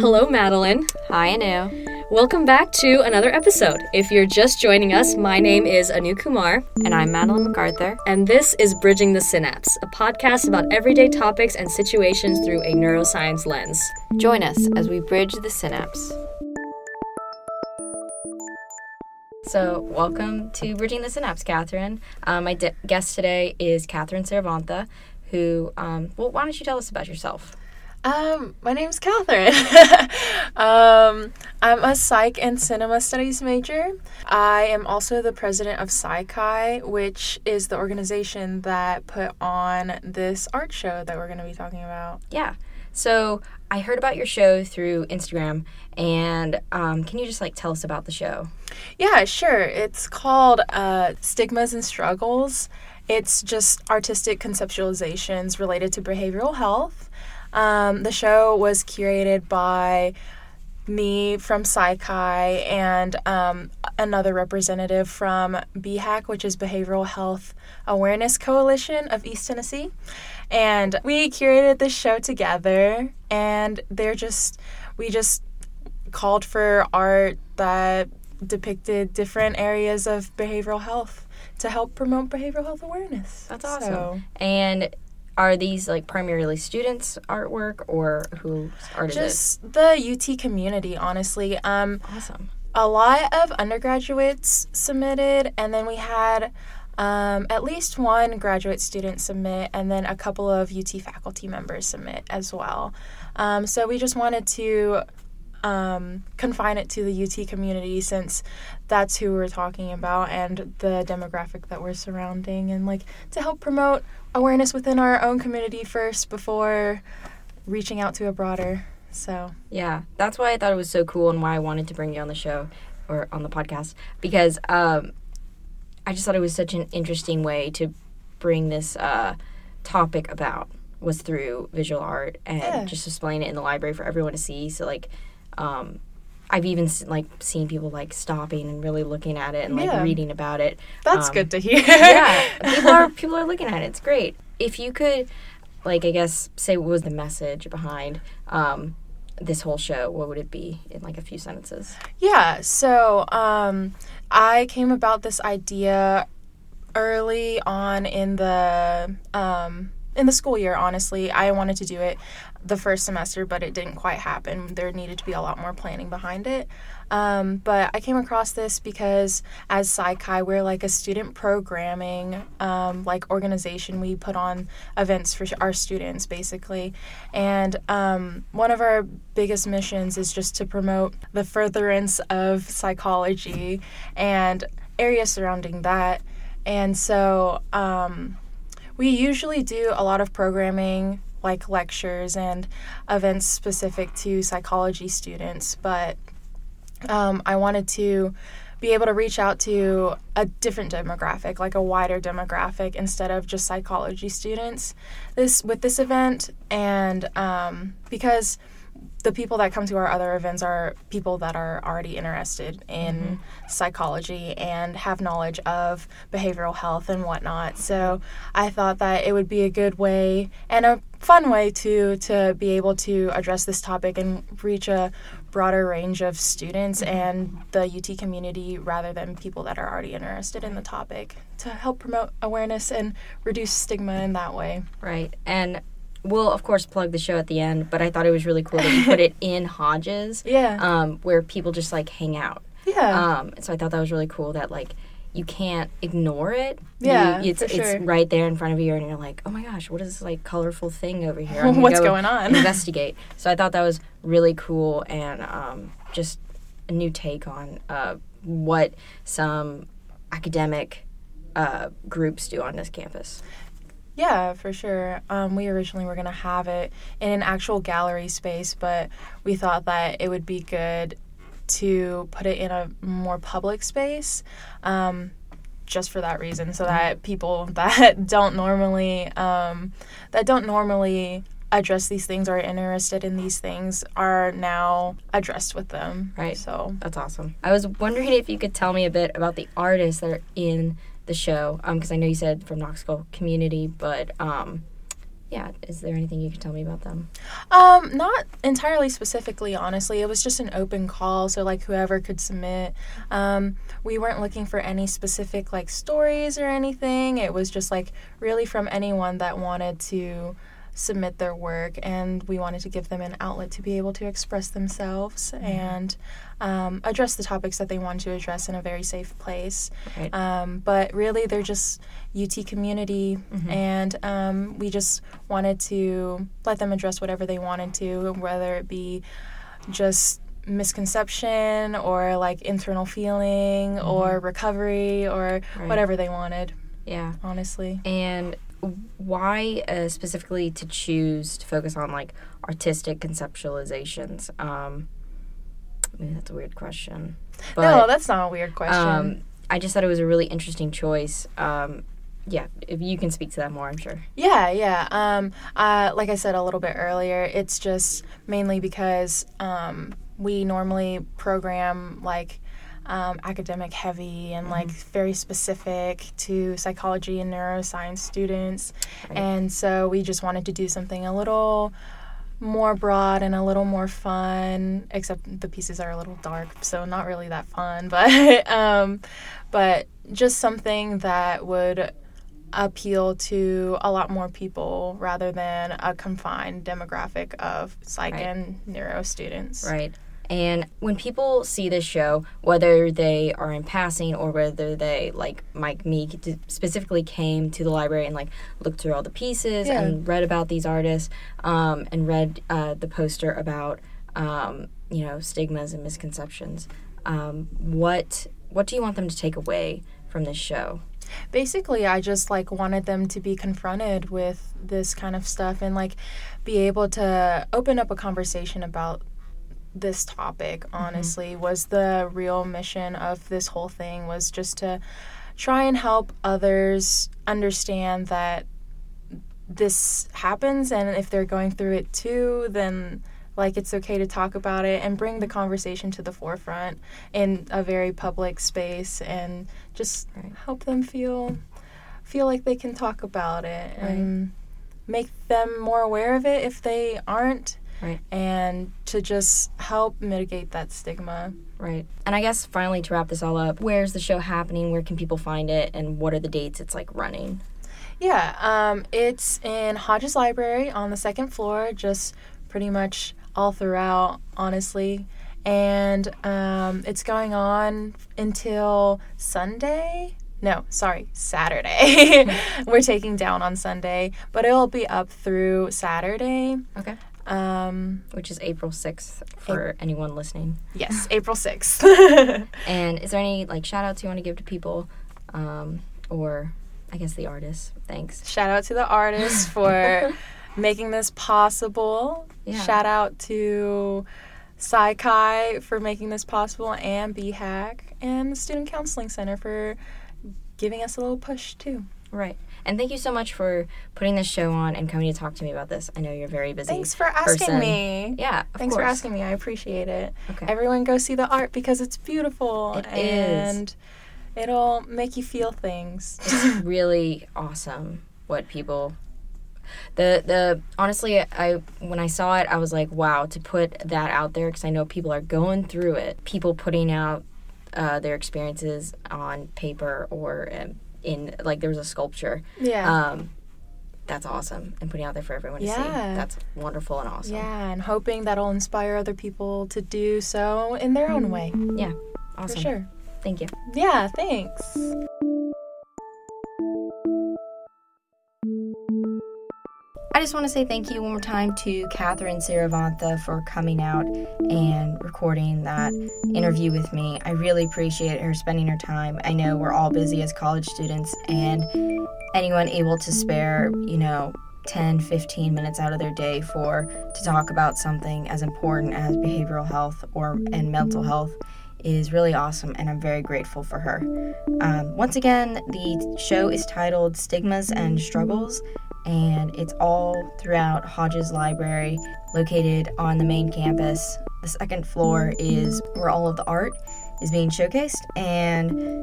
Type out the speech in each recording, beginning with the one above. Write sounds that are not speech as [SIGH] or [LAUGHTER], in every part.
Hello, Madeline. Hi, Anu. Welcome back to another episode. If you're just joining us, my name is Anu Kumar. And I'm Madeline MacArthur. And this is Bridging the Synapse, a podcast about everyday topics and situations through a neuroscience lens. Join us as we bridge the synapse. So, welcome to Bridging the Synapse, Catherine. Um, my de- guest today is Catherine Cervantha, who, um, well, why don't you tell us about yourself? Um, my name's Catherine. [LAUGHS] um, I'm a psych and cinema studies major. I am also the president of Psi Chi, which is the organization that put on this art show that we're going to be talking about. Yeah. So I heard about your show through Instagram, and um, can you just like tell us about the show? Yeah, sure. It's called uh, Stigmas and Struggles. It's just artistic conceptualizations related to behavioral health. Um, the show was curated by me from Psi Chi and um, another representative from BHAC, which is Behavioral Health Awareness Coalition of East Tennessee. And we curated this show together, and they're just, we just called for art that depicted different areas of behavioral health to help promote behavioral health awareness. That's awesome. So, And are these like primarily students' artwork, or whose art is just the UT community, honestly. Um. Awesome. a lot of undergraduates submitted, and then we had um, at least one graduate student submit, and then a couple of UT faculty members submit as well. Um, so we just wanted to um, confine it to the UT community since that's who we're talking about and the demographic that we're surrounding, and like to help promote awareness within our own community first before reaching out to a broader. So Yeah, that's why I thought it was so cool and why I wanted to bring you on the show or on the podcast because um, I just thought it was such an interesting way to bring this uh, topic about was through visual art and Yeah. just displaying it in the library for everyone to see. So like, um, I've even like seen people like stopping and really looking at it and like Yeah. reading about it. that's Um, good to [LAUGHS] hear. yeah, [LAUGHS] people are people are looking at it. It's great. If you could, like, I guess, say what was the message behind um, this whole show, what would it be in like a few sentences? Yeah, so um, I came about this idea early on in the um, in the school year. Honestly, I wanted to do it the first semester, but it didn't quite happen. There needed to be a lot more planning behind it. Um, but I came across this because as Psi Chi, we're like a student programming um, like organization. We put on events for our students basically, and um, one of our biggest missions is just to promote the furtherance of psychology and areas surrounding that. And so um, we usually do a lot of programming like lectures and events specific to psychology students, but um, I wanted to be able to reach out to a different demographic, like a wider demographic, instead of just psychology students. This with this event, and um, because the people that come to our other events are people that are already interested in mm-hmm. psychology and have knowledge of behavioral health and whatnot. So I thought that it would be a good way and a fun way to to be able to address this topic and reach a broader range of students mm-hmm. and the UT community rather than people that are already interested in the topic to help promote awareness and reduce stigma in that way. Right, and we'll of course plug the show at the end. But I thought it was really cool that you put it [LAUGHS] in Hodges, Yeah. um, where people just like hang out. yeah. Um, so I thought that was really cool that like you can't ignore it. You- Yeah, it's for it's sure. right there in front of you, and you're like, oh my gosh, what is this like colorful thing over here? [LAUGHS] What's go going on? investigate. So I thought that was really cool and um, just a new take on uh, what some academic uh, groups do on this campus. Yeah, for sure. Um, we originally were going to have it in an actual gallery space, but we thought that it would be good to put it in a more public space um, just for that reason, so that people [LAUGHS] that don't normally um, that don't normally address these things or are interested in these things are now addressed with them. Right. So That's awesome. I was wondering if you could tell me a bit about the artists that are in the show, because I know you said from Knoxville community, but um, yeah, is there anything you can tell me about them? Um, not entirely specifically, honestly. It was just an open call, so like whoever could submit. Um, we weren't looking for any specific like stories or anything. It was just like really from anyone that wanted to submit their work, and we wanted to give them an outlet to be able to express themselves and um, address the topics that they wanted to address in a very safe place. Right. Um, but really, they're just UT community, and um, we just wanted to let them address whatever they wanted to, whether it be just misconception or like internal feeling or recovery or Right. whatever they wanted, Yeah. honestly. And why uh, specifically to choose to focus on like artistic conceptualizations? Um, maybe that's a weird question. But, no, that's not a weird question. um, I just thought it was a really interesting choice. Um, yeah, if you can speak to that more, I'm sure. Yeah, yeah. Um, uh, like I said a little bit earlier, it's just mainly because um, we normally program like um, academic heavy and like very specific to psychology and neuroscience students. Right. And so we just wanted to do something a little more broad and a little more fun except the pieces are a little dark so not really that fun [LAUGHS] but um but just something that would appeal to a lot more people rather than a confined demographic of psych Right. and neuro students. Right. And when people see this show, whether they are in passing or whether they, like Mike me, d- specifically came to the library and like looked through all the pieces Yeah. and read about these artists um, and read uh, the poster about, um, you know, stigmas and misconceptions, um, what what do you want them to take away from this show? Basically, I just like wanted them to be confronted with this kind of stuff and like be able to open up a conversation about this topic mm-hmm. honestly was the real mission of this whole thing was just to try and help others understand that this happens and if they're going through it too then like it's okay to talk about it and bring the conversation to the forefront in a very public space and just Right. help them feel feel like they can talk about it and make them more aware of it if they aren't Right. and to just help mitigate that stigma Right. And I guess finally to wrap this all up, where's the show happening? Where can people find it? And what are the dates it's like running? Yeah, um, it's in Hodges Library on the second floor, just pretty much all throughout, honestly. And um, it's going on until Sunday. No, sorry, Saturday. [LAUGHS] We're taking down on Sunday, but it'll be up through Saturday. Okay. Um, Which is April 6th for anyone listening. yes, [LAUGHS] April 6th. [LAUGHS] And is there any like shout outs you want to give to people? Um, or I guess the artists? Thanks. Shout out to the artists [LAUGHS] for making this possible. Yeah. Shout out to Psi Chi for making this possible and BHAC and the Student Counseling Center for giving us a little push too. Right. And thank you so much for putting this show on and coming to talk to me about this. I know you're very busy. Thanks for asking person. me. Yeah, of Thanks for asking me. I appreciate it. Okay. Everyone go see the art because it's beautiful It is. and it'll make you feel things. it's really awesome what people the the honestly I when I saw it I was like wow to put that out there because I know people are going through it people putting out uh, their experiences on paper or um, in like there was a sculpture yeah. um that's awesome and putting out there for everyone to see Yeah. that's wonderful and awesome yeah, and hoping that'll inspire other people to do so in their own way. yeah awesome For sure. thank you Yeah, thanks. I just want to say thank you one more time to Catherine Siravantha for coming out and recording that interview with me. I really appreciate her spending her time. I know we're all busy as college students, and anyone able to spare, you know, 10, 15 minutes out of their day for to talk about something as important as behavioral health or and mental health is really awesome, and I'm very grateful for her. Um, once again, the show is titled Stigmas and Struggles, and it's all throughout Hodges Library, located on the main campus. The second floor is where all of the art is being showcased, and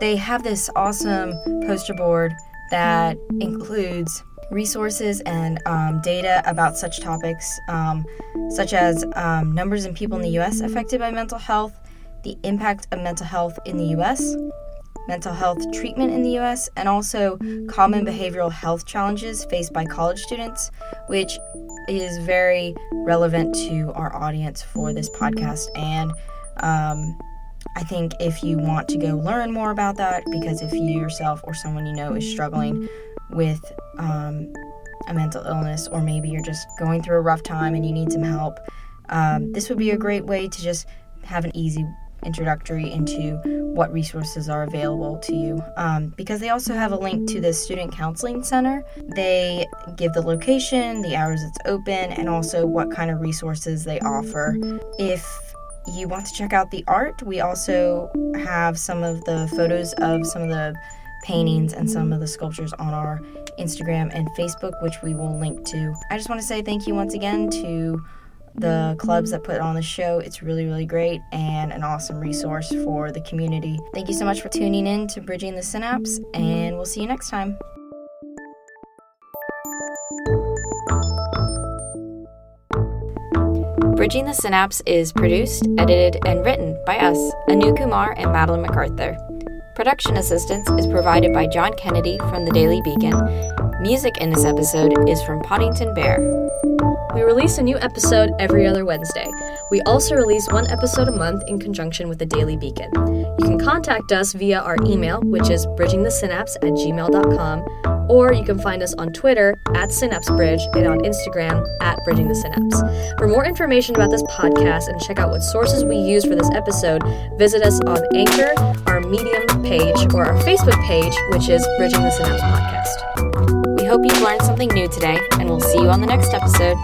they have this awesome poster board that includes resources and um, data about such topics, um, such as um, numbers in people in the U.S. affected by mental health, the impact of mental health in the U.S., mental health treatment in the U.S., and also common behavioral health challenges faced by college students, which is very relevant to our audience for this podcast. And um, I think if you want to go learn more about that, because if you yourself or someone you know is struggling with um, a mental illness, or maybe you're just going through a rough time and you need some help, um, this would be a great way to just have an easy introductory into what resources are available to you. Um, because they also have a link to the Student Counseling Center. They give the location, the hours it's open, and also what kind of resources they offer. If you want to check out the art, we also have some of the photos of some of the paintings and some of the sculptures on our Instagram and Facebook, which we will link to. I just want to say thank you once again to the clubs that put on the show. It's really, really great and an awesome resource for the community. Thank you so much for tuning in to Bridging the Synapse, and we'll see you next time. Bridging the Synapse is produced, edited, and written by us, Anu Kumar and Madeline MacArthur. Production assistance is provided by John Kennedy from the Daily Beacon. Music in this episode is from Poddington Bear. We release a new episode every other Wednesday. We also release one episode a month in conjunction with the Daily Beacon. You can contact us via our email, which is bridgingthesynapse at gmail.com, or you can find us on Twitter at SynapseBridge and on Instagram at bridgingthesynapse. For more information about this podcast and check out what sources we use for this episode, visit us on Anchor, our Medium page, or our Facebook page, which is Bridging the Synapse Podcast. We hope you've learned something new today, and we'll see you on the next episode.